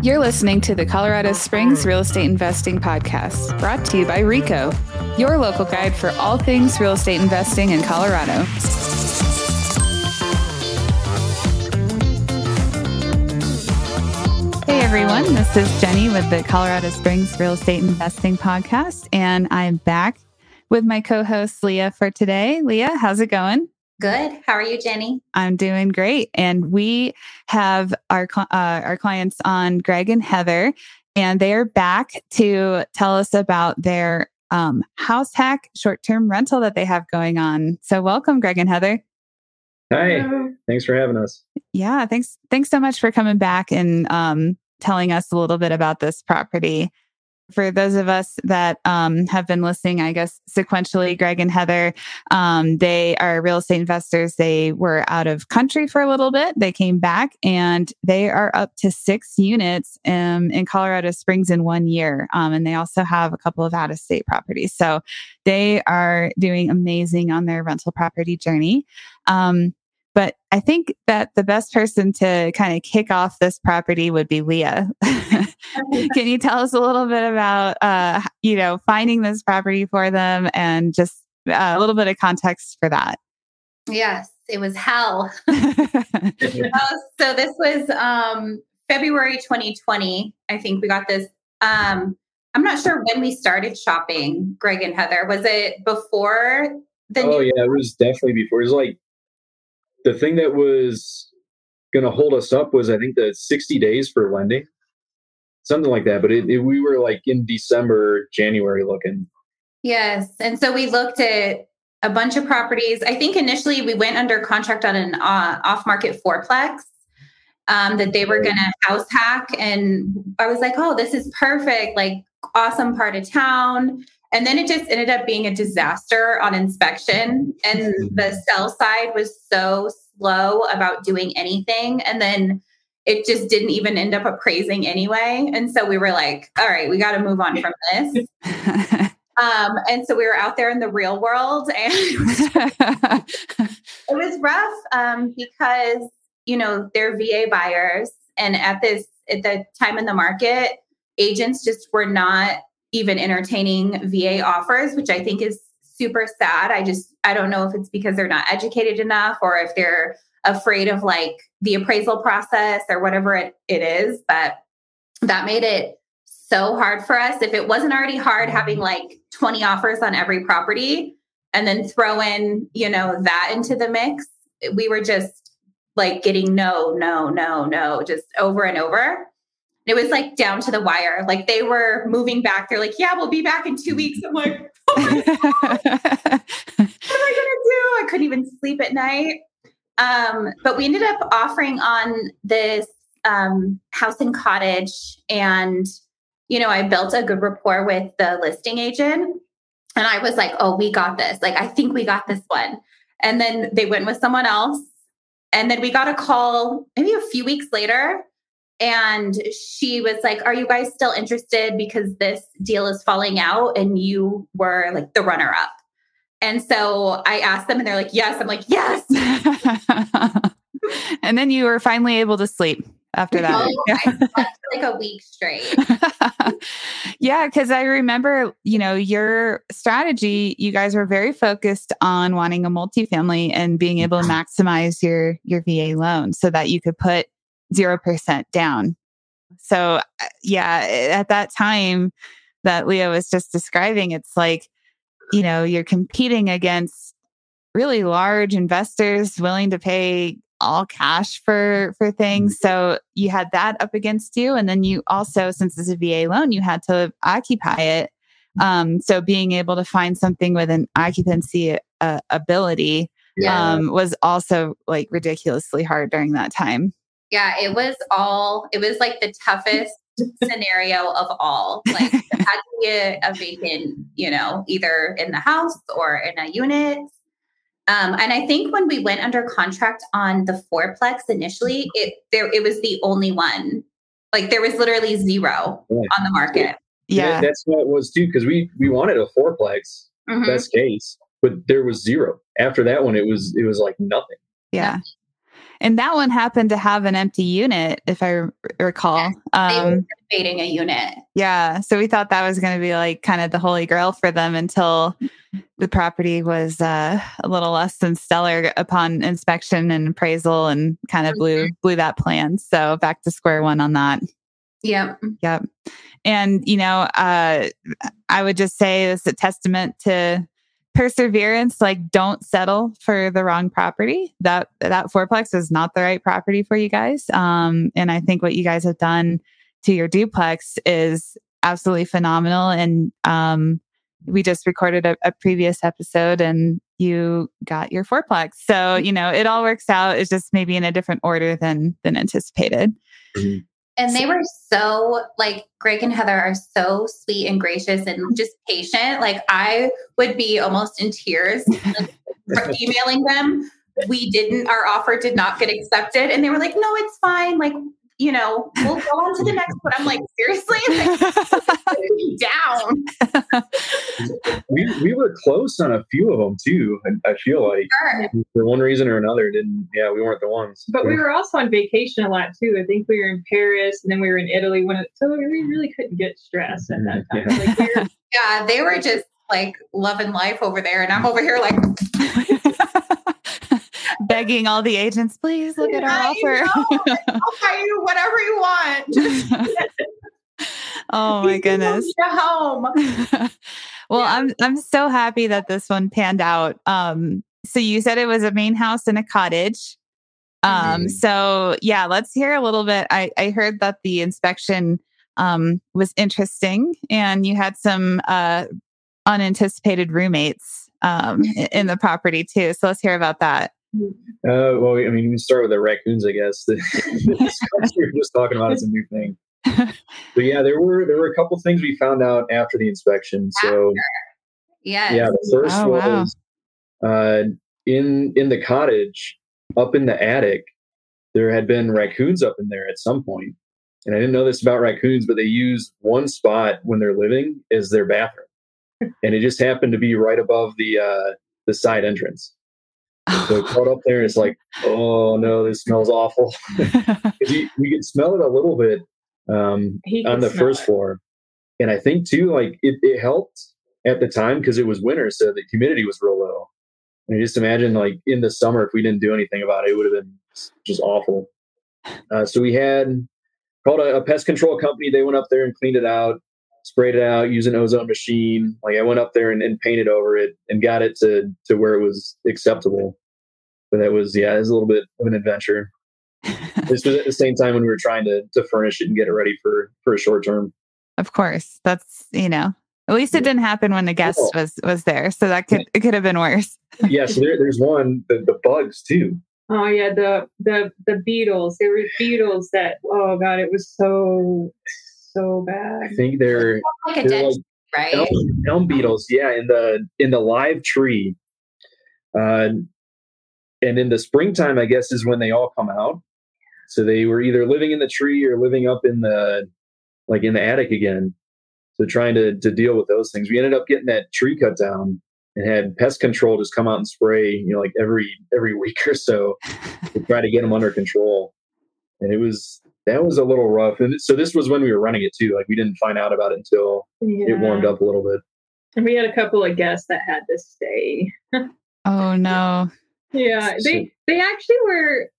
You're listening to the Colorado Springs Real Estate Investing Podcast, brought to you by RICO, your local guide for all things real estate investing in Colorado. Hey everyone, this is Jenny with the Colorado Springs Real Estate Investing Podcast, and I'm back with my co host Leah for today. Leah, how's it going? Good. How are you, Jenny? I'm doing great. And we have our uh, our clients on Greg and Heather, and they are back to tell us about their um, house hack short term rental that they have going on. So, welcome, Greg and Heather. Hi. Thanks for having us. Yeah. Thanks. Thanks so much for coming back and um, telling us a little bit about this property for those of us that um, have been listening, I guess sequentially, Greg and Heather, um, they are real estate investors. They were out of country for a little bit. They came back and they are up to six units um, in Colorado Springs in one year. Um, and they also have a couple of out of state properties. So they are doing amazing on their rental property journey. Um, but I think that the best person to kind of kick off this property would be Leah. Can you tell us a little bit about, uh, you know, finding this property for them and just uh, a little bit of context for that? Yes, it was hell. uh, so this was um, February 2020. I think we got this. Um, I'm not sure when we started shopping, Greg and Heather. Was it before the? Oh yeah, it was definitely before. It was like the thing that was going to hold us up was I think the 60 days for lending, something like that. But it, it, we were like in December, January looking. Yes, and so we looked at a bunch of properties. I think initially we went under contract on an uh, off-market fourplex um, that they were going to house hack, and I was like, "Oh, this is perfect! Like, awesome part of town." And then it just ended up being a disaster on inspection. And mm-hmm. the sell side was so slow about doing anything. And then it just didn't even end up appraising anyway. And so we were like, all right, we got to move on from this. um, and so we were out there in the real world and it was rough um, because, you know, they're VA buyers. And at this, at the time in the market, agents just were not even entertaining VA offers, which I think is super sad. I just, I don't know if it's because they're not educated enough or if they're afraid of like the appraisal process or whatever it, it is. But that made it so hard for us. If it wasn't already hard mm-hmm. having like 20 offers on every property and then throw in, you know, that into the mix, we were just like getting no, no, no, no, just over and over it was like down to the wire. Like they were moving back. They're like, yeah, we'll be back in two weeks. I'm like, oh what am I going to do? I couldn't even sleep at night. Um, but we ended up offering on this um, house and cottage. And, you know, I built a good rapport with the listing agent. And I was like, oh, we got this. Like, I think we got this one. And then they went with someone else. And then we got a call maybe a few weeks later and she was like, Are you guys still interested? Because this deal is falling out and you were like the runner up. And so I asked them and they're like, Yes. I'm like, Yes. and then you were finally able to sleep after that. Oh, yeah. like a week straight. yeah, because I remember, you know, your strategy, you guys were very focused on wanting a multifamily and being able to maximize your your VA loan so that you could put 0% down. So, uh, yeah, at that time that Leah was just describing, it's like, you know, you're competing against really large investors willing to pay all cash for for things mm-hmm. so you had that up against you and then you also since it's a va loan you had to occupy it um, so being able to find something with an occupancy uh, ability yeah. um, was also like ridiculously hard during that time yeah, it was all, it was like the toughest scenario of all. Like, had to be a, a, vacant, you know, either in the house or in a unit. Um, and I think when we went under contract on the fourplex initially, it there it was the only one. Like there was literally zero yeah. on the market. Yeah, yeah that's what it was too. Because we we wanted a fourplex, mm-hmm. best case, but there was zero. After that one, it was it was like nothing. Yeah. And that one happened to have an empty unit, if I r- recall. Um, renovating a unit. yeah. So we thought that was going to be like kind of the holy grail for them until the property was uh, a little less than stellar upon inspection and appraisal and kind of blew blew that plan. So back to square one on that. Yep. Yep. And, you know, uh, I would just say it's a testament to perseverance. Like, don't settle for the wrong property. That that fourplex is not the right property for you guys. Um, and I think what you guys have done to your duplex is absolutely phenomenal. And um, we just recorded a, a previous episode, and you got your fourplex. So you know, it all works out. It's just maybe in a different order than than anticipated. And they were so like Greg and Heather are so sweet and gracious and mm-hmm. just patient. Like I would be almost in tears for emailing them. We didn't, our offer did not get accepted. And they were like, no, it's fine. Like, you know, we'll go on to the next one. I'm like, seriously? Like, down. we we were close on a few of them too. And I feel like Sure. for one reason or another, didn't yeah, we weren't the ones. But we were also on vacation a lot too. I think we were in Paris and then we were in Italy when it, so we really couldn't get stressed at that time. Yeah. Like we were, Yeah, they were just like loving life over there. And I'm over here like, Begging all the agents, please look at our I offer. know. I'll buy you whatever you want. oh my goodness. Go home. well, Yeah. I'm I'm so happy that this one panned out. Um, so you said it was a main house and a cottage. Um, Mhm. so yeah, let's hear a little bit. I, I heard that the inspection um was interesting and you had some uh unanticipated roommates um in the property too. So let's hear about that. Uh, well, I mean, we can start with the raccoons, I guess. The, the we were just talking about is a new thing. But yeah, there were there were a couple things we found out after the inspection. So Yes. yeah, the first Oh, wow. was uh, in in the cottage up in the attic. There had been raccoons up in there at some point, and I didn't know this about raccoons, but they use one spot when they're living as their bathroom, and it just happened to be right above the uh, the side entrance. So we crawled up there, and it's like, oh no, this smells awful. you, you could smell it a little bit um, on the first it. floor, and I think too, like it, it helped at the time because it was winter, so the humidity was real low. And you just imagine, like in the summer, if we didn't do anything about it, it would have been just awful. Uh, so we had called a, a pest control company. They went up there and cleaned it out, sprayed it out using an ozone machine. Like I went up there and, and painted over it and got it to to where it was acceptable. But that was yeah, it was a little bit of an adventure. This was at the same time when we were trying to to furnish it and get it ready for for a short term. Of course. That's you know, at least it didn't happen when the guest Cool. was was there. So that could it could have been worse. Yeah, so there, there's one the, the bugs too. Oh yeah, the the the beetles. There were beetles that oh god, it was so so bad. I think they're like a they're dead like tree, right? elm, elm beetles. Yeah, in the in the live tree. Uh, and in the springtime, I guess is when they all come out. So they were either living in the tree or living up in the like in the attic again. So trying to to deal with those things, we ended up getting that tree cut down and had pest control just come out and spray, you know, like every every week or so to try to get them under control. And it was that was a little rough. And so this was when we were running it too. Like we didn't find out about it until Yeah. it warmed up a little bit. And we had a couple of guests that had to stay. Oh no. Yeah, So- they they actually were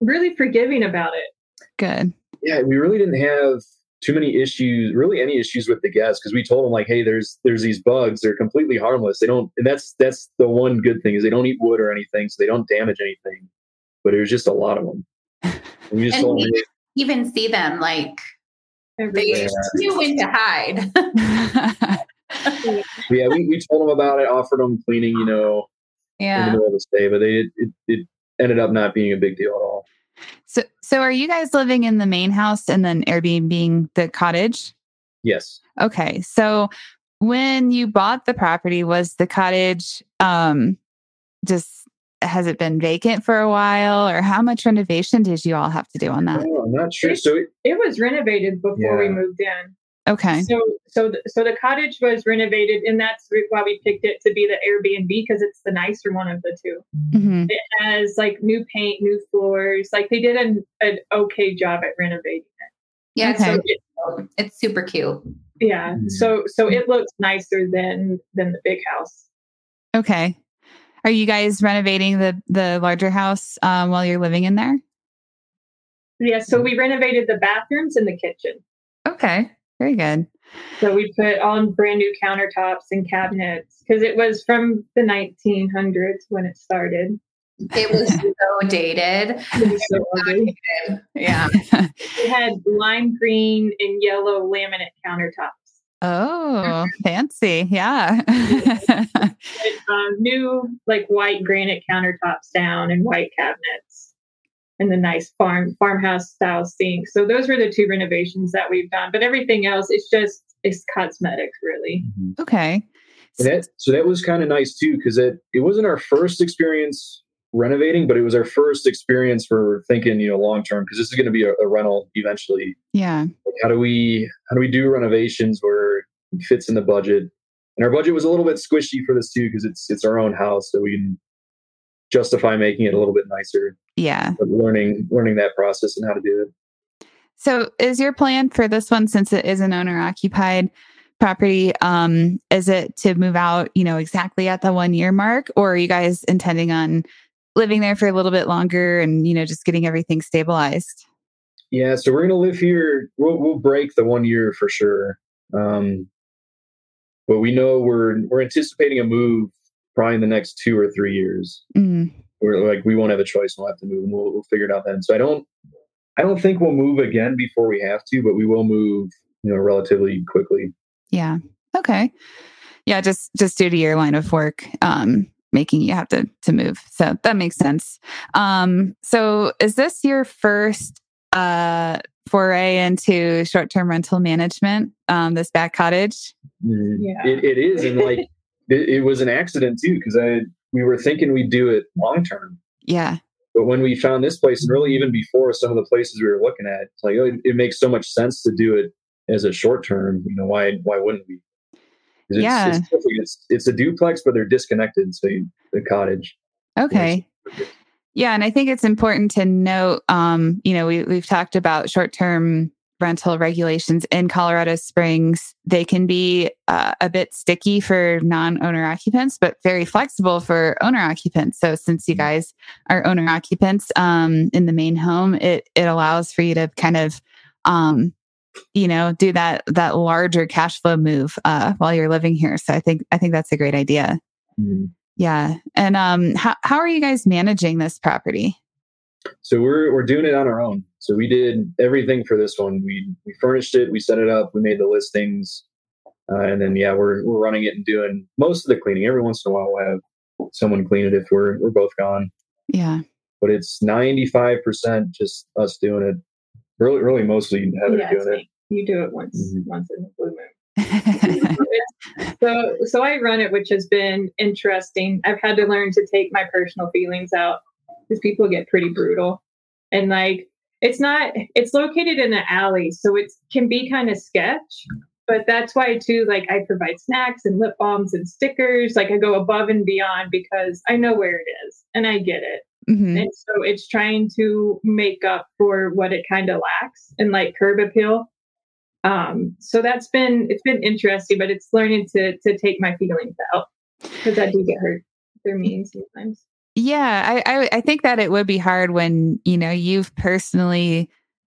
really forgiving about it. Good. Yeah, we really didn't have too many issues, really any issues with the guests because we told them like, hey, there's there's these bugs. They're completely harmless. They don't, and that's that's the one good thing is they don't eat wood or anything, so they don't damage anything. But it was just a lot of them. And we just And told them, we even see them like they Everywhere. knew when to hide. yeah, we, we told them about it, offered them cleaning, you know, yeah. in the yeah. middle of the day, but they it, it ended up not being a big deal at all. so so are you guys living in the main house and then Airbnb being the cottage? Yes. Okay. So when you bought the property, was the cottage um just has it been vacant for a while or how much renovation did you all have to do on that? Oh, I'm not sure. So it, It was renovated before we moved in. Okay. So so the, so the cottage was renovated, and that's why we picked it to be the Airbnb because it's the nicer one of the 2 hmm It has like new paint, new floors. Like they did an, an okay job at renovating it. Yeah, Okay. so it, it's super cute. Yeah. Mhm. So so it looks nicer than than the big house. Okay. Are you guys renovating the the larger house um, while you're living in there? Yeah. So we renovated the bathrooms and the kitchen. Okay. Very good. So we put on brand new countertops and cabinets because it was from the 1900s when it started. It was so dated. Was so ugly. Yeah. It had lime green and yellow laminate countertops. Oh, fancy. Yeah. Um, new like white granite countertops down and white cabinets and the nice farm farmhouse style sink. So those were the two renovations that we've done. But everything else it's just it's cosmetic really. okay. And that, so that was kind of nice too, because it it wasn't our first experience renovating, but it was our first experience for thinking, you know, long term, because this is going to be a, a rental eventually. Yeah. Like, how do we how do we do renovations where it fits in the budget? And our budget was a little bit squishy for this too, because it's it's our own house, so we can justify making it a little bit nicer. Yeah. But learning learning that process and how to do it. So is your plan for this one since it is an owner occupied property um is it to move out, you know, exactly at the 1 year mark or are you guys intending on living there for a little bit longer and you know just getting everything stabilized? Yeah, so we're gonna live here. We'll we'll break the one year for sure. Um, but we know we're we're anticipating a move probably in the next two or three years. Mm, We're like we won't have a choice. We'll have to move. And we'll we'll figure it out then. So I don't I don't think we'll move again before we have to, but we will move. You know, relatively quickly. yeah. Okay. Yeah, just just due to your line of work um making you have to to move. So that makes sense. Um so is this your first uh foray into short-term rental management um this back cottage? Yeah. It, it is, and like it, it was an accident too, because I we were thinking we'd do it long term. Yeah. But when we found this place, and really even before some of the places we were looking at, it's like oh, it, it makes so much sense to do it as a short term. You know, why why wouldn't we? It's, Yeah. it's, it's it's a duplex, but they're disconnected. So you, the cottage. Okay. Yeah, and I think it's important to note, um, you know, we, we've talked about short term rental regulations in Colorado Springs. They can be uh, a bit sticky for non owner occupants, but very flexible for owner occupants. So, since you guys are owner occupants um, in the main home, it, it allows for you to kind of, um, you know, do that that larger cash flow move uh, while you're living here. So, I think I think that's a great idea. Yeah. And um how how are you guys managing this property? So we're we're doing it on our own. So we did everything for this one. We we furnished it, we set it up, we made the listings, uh, and then yeah, we're we're running it and doing most of the cleaning. Every once in a while, we'll have someone clean it if we're we're both gone. Yeah. But it's ninety five percent just us doing it. Really, really mostly Heather yeah, it's doing it. You do it once Mhm. once in the blue moon. so so I run it, which has been interesting. I've had to learn to take my personal feelings out because people get pretty brutal, and like it's not. It's located in an alley, so it can be kind of sketch. But that's why too. Like I provide snacks and lip balms and stickers. Like I go above and beyond because I know where it is and I get it. Mhm. And so it's trying to make up for what it kind of lacks and like curb appeal. Um, so that's been it's been interesting, but it's learning to to take my feelings out because I do get hurt. They're mean sometimes. Yeah, I, I I think that it would be hard when, you know, you've personally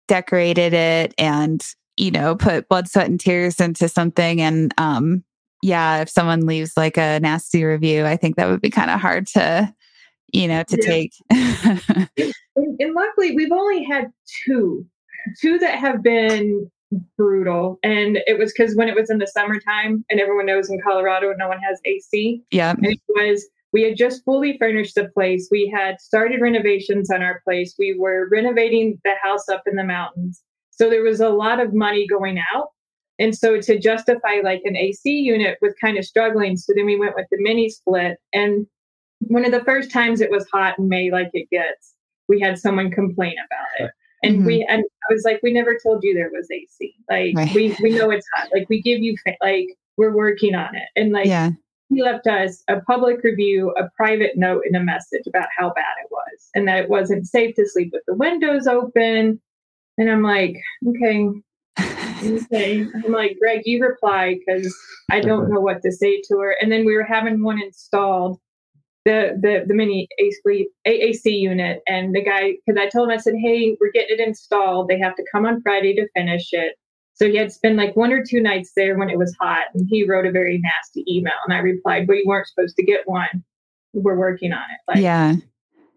decorated it and, you know, put blood, sweat, and tears into something. And um, yeah, if someone leaves like a nasty review, I think that would be kind of hard to, you know, to Yeah. take. And, and luckily, we've only had two, two that have been brutal, and it was because when it was in the summertime, and everyone knows in Colorado, no one has AC. yeah. And it was we had just fully furnished the place. We had started renovations on our place. We were renovating the house up in the mountains. So there was a lot of money going out. And so to justify like an AC unit was kind of struggling. So then we went with the mini split. And one of the first times it was hot in May, like it gets, we had someone complain about it. And mm-hmm. we and I was like, we never told you there was AC. Like right. we we know it's hot. Like we give you like we're working on it. And like yeah. he left us a public review, a private note, and a message about how bad it was, and that it wasn't safe to sleep with the windows open. And I'm like, okay. okay. I'm like, Greg, you reply because I don't know what to say to her. And then we were having one installed the the the mini AC, AAC unit, and the guy because I told him I said, "Hey, we're getting it installed. They have to come on Friday to finish it." So he had spent like one or two nights there when it was hot, and he wrote a very nasty email, and I replied, "Well, you weren't supposed to get one. We're working on it." Like, yeah,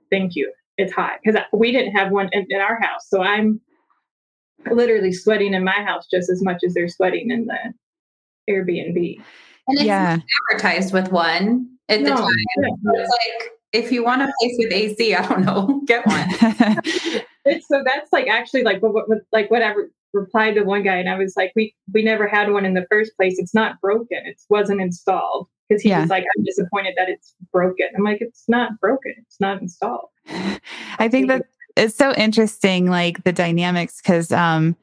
thank you. It's hot because we didn't have one in, in our house, so I'm literally sweating in my house just as much as they're sweating in the Airbnb. And it's yeah. advertised with one at no, the time. Yeah. It's like if you want a place with AC, I don't know, get one. so that's like actually like what, what like whatever replied to one guy, and I was like, we we never had one in the first place. It's not broken. It wasn't installed because he yeah. was like, I'm disappointed that it's broken. I'm like, it's not broken. It's not installed. I think that it's so interesting, like the dynamics, because um,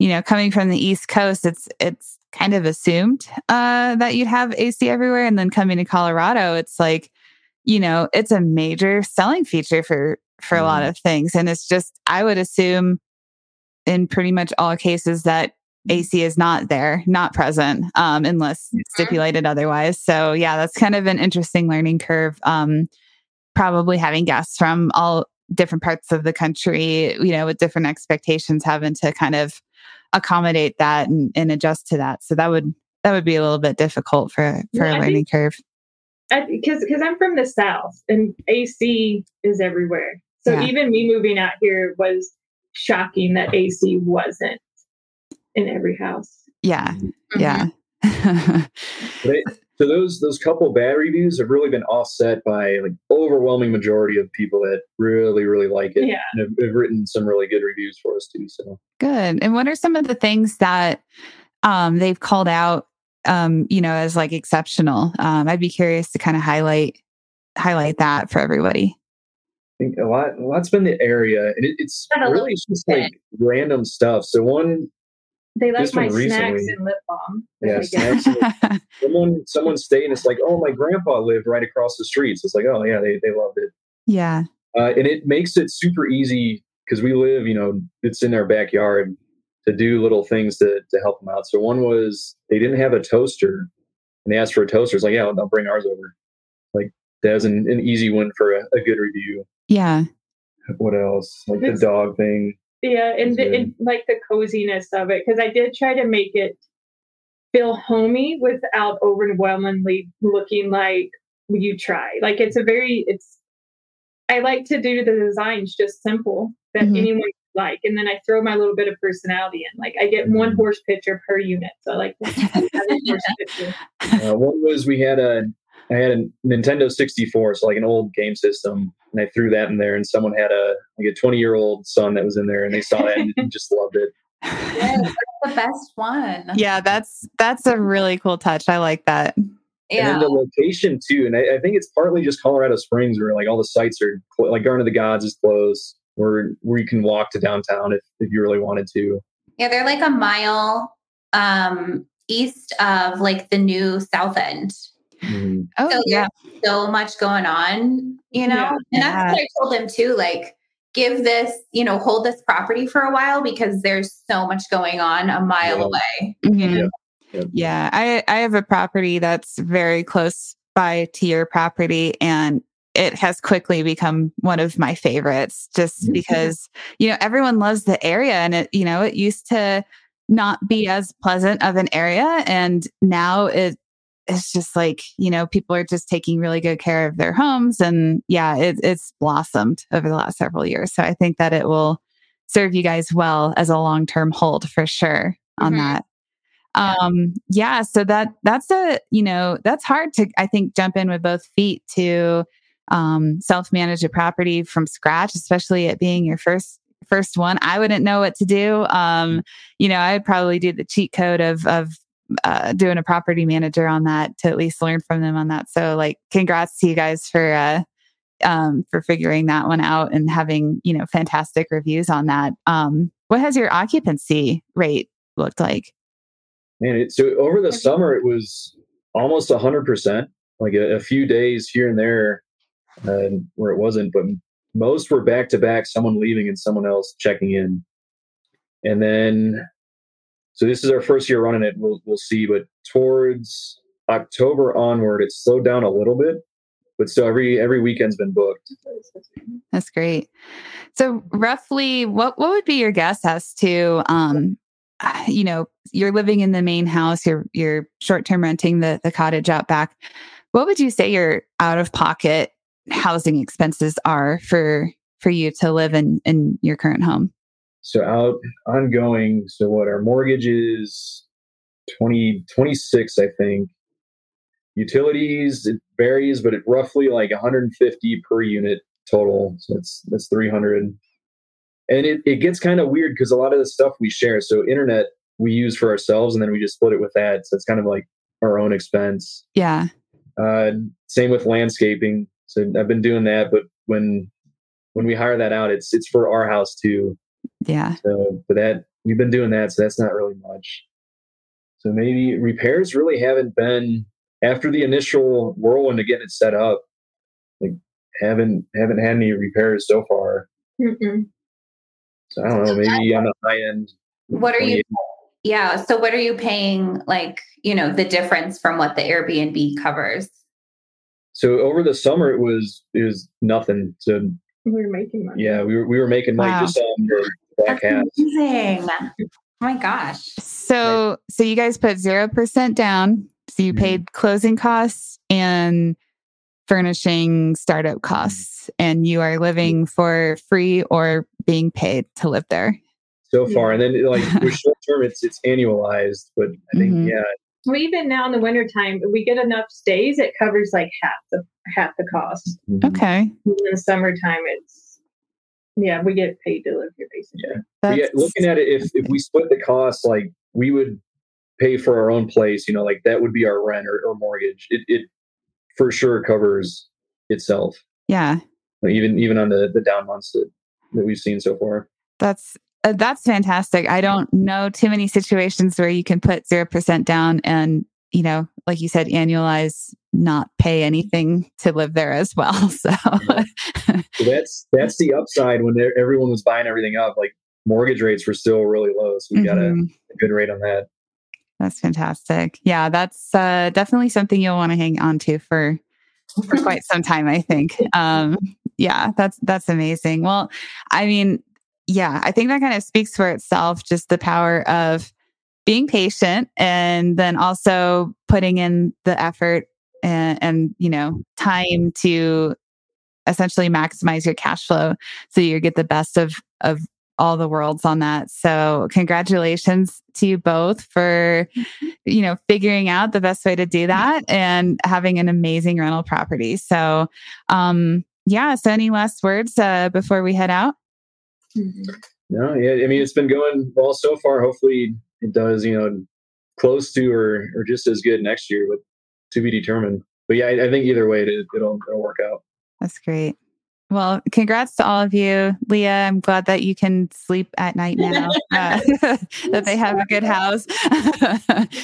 you know, coming from the East Coast, it's it's kind of assumed uh, that you'd have AC everywhere. And then coming to Colorado, it's like, you know, it's a major selling feature for for mm. a lot mm-hmm. of things. And it's just, I would assume in pretty much all cases that AC is not there, not present, um, unless mm-hmm. stipulated otherwise. So yeah, that's kind of an interesting learning curve. Um, probably having guests from all different parts of the country, you know, with different expectations, having to kind of accommodate that and, and adjust to that. So that would that would be a little bit difficult for for yeah, a learning think, curve. Because because I'm from the south and AC is everywhere. So yeah. even me moving out here was shocking that AC wasn't in every house. Yeah, mm-hmm. yeah. so those those couple bad reviews have really been offset by like overwhelming majority of people that really really like it yeah. and have, have written some really good reviews for us too so. Good. And what are some of the things that um, they've called out um, you know as like exceptional? Um, i'd be curious to kind of highlight highlight that for everybody. I think a lot a lot's been the area and it, it's really just like random stuff. So one they left my snacks and lip balm. Yeah, snacks. someone someone stayed and it's like, oh, my grandpa lived right across the street. So it's like, oh yeah, they they loved it. Yeah. Uh, and it makes it super easy because we live, you know, it's in our backyard to do little things to to help them out. So one was they didn't have a toaster, and they asked for a toaster. It's like, yeah, I'll bring ours over. Like that was an, an easy one for a, a good review. Yeah. What else? Like it's, the dog thing. Yeah, and, the, and like the coziness of it, because I did try to make it feel homey without overwhelmingly looking like you try. Like it's a very it's. I like to do the designs just simple that mm-hmm. anyone like, and then I throw my little bit of personality in. Like I get one mm-hmm. horse picture per unit, so I like uh, one was we had a I had a Nintendo 64, so like an old game system, and I threw that in there. And someone had a like a 20 year old son that was in there, and they saw that and just loved it. Yeah, that's the best one. Yeah, that's that's a really cool touch. I like that. Yeah. And then the location too, and I, I, think it's partly just Colorado Springs, where like all the sites are cl- like Garden of the Gods is close, where where you can walk to downtown if if you really wanted to. Yeah, they're like a mile um, east of like the new South End. Mm-hmm. Oh, so yeah. So much going on, you know? Yeah. And that's what I told him too. Like, give this, you know, hold this property for a while because there's so much going on a mile yeah. away. Mm-hmm. Yeah. yeah. I, I have a property that's very close by to your property and it has quickly become one of my favorites just mm-hmm. because, you know, everyone loves the area and it, you know, it used to not be as pleasant of an area and now it it's just like you know people are just taking really good care of their homes and yeah it, it's blossomed over the last several years. So i think that it will serve you guys well as a long-term hold for sure on mm-hmm. that. Um yeah so that that's a you know that's hard to i think jump in with both feet to um self-manage a property from scratch especially it being your first first one. I wouldn't know what to do. Um you know i'd probably do the cheat code of of uh, doing a property manager on that to at least learn from them on that. So like, congrats to you guys for uh, um, for figuring that one out and having you know fantastic reviews on that. Um, what has your occupancy rate looked like? Man, it, so over the summer it was almost a hundred percent. Like a, a, few days here and there uh, where it wasn't, but most were back to back. Someone leaving and someone else checking in, and then so this is our first year running it. We'll we'll see, but towards October onward, it slowed down a little bit, but still every every weekend's been booked. That's great. So roughly, what what would be your guess as to um, you know, you're living in the main house, you're you're short term renting the the cottage out back. What would you say your out of pocket housing expenses are for for you to live in in your current home? So out ongoing. So what our mortgage is 20, 26, I think. Utilities, it varies, but it roughly like 150 per unit total. So that's that's 300. And it, it gets kind of weird because a lot of the stuff we share. So internet we use for ourselves and then we just split it with that. So it's kind of like our own expense. Yeah. Uh, same with landscaping. So I've been doing that, but when when we hire that out, it's it's for our house too. Yeah. So, but that we've been doing that, so that's not really much. So maybe repairs really haven't been after the initial whirlwind to getting it set up. Like haven't haven't had any repairs so far. Mm-mm. So I don't know. Maybe on the high end. What are you? Yeah. So what are you paying? Like you know the difference from what the Airbnb covers. So over the summer it was it was nothing. So we were making money. Yeah, we were we were making money wow. just on the back half. Amazing. Oh my gosh. So so you guys put zero percent down. So you mm-hmm. paid closing costs and furnishing startup costs, and you are living for free or being paid to live there. So far, yeah. and then like with short term, it's it's annualized, but I think mm-hmm. yeah. Well, even now in the wintertime, we get enough stays, it covers like half the half the cost. Mm-hmm. Okay. In the summertime, it's yeah, we get paid to live here basically. Yeah, looking at it, if if we split the cost, like we would pay for our own place, you know, like that would be our rent or, or mortgage. It it for sure covers itself. Yeah. Even even on the the down months that, that we've seen so far. That's uh, that's fantastic. I don't know too many situations where you can put 0% down and, you know, like you said, annualize not pay anything to live there as well. So, so that's that's the upside when everyone was buying everything up. Like mortgage rates were still really low, so we mm-hmm. got a, mm-hmm. a, good rate on that. That's fantastic. Yeah, that's uh, definitely something you'll want to hang on to for for quite some time. I think. Um, yeah, that's that's amazing. Well, I mean, yeah, I think that kind of speaks for itself. Just the power of being patient and then also putting in the effort and, and you know time to essentially maximize your cash flow so you get the best of of all the worlds on that. So congratulations to you both for mm-hmm. you know figuring out the best way to do that and having an amazing rental property. So um yeah, so any last words uh, before we head out? Mm-hmm. No, yeah, I mean it's been going well so far. Hopefully it does, you know, close to or or just as good next year, but to be determined. But yeah, I, I think either way, it, it'll it'll work out. That's great. Well, congrats to all of you. Leah, I'm glad that you can sleep at night now, uh, that they have a good house.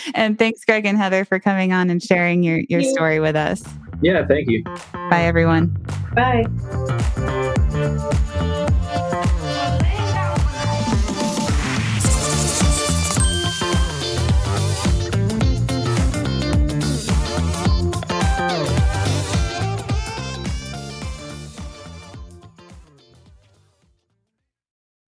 and thanks, Greg and Heather, for coming on and sharing your, your story with us. Yeah, thank you. Bye, everyone. Bye.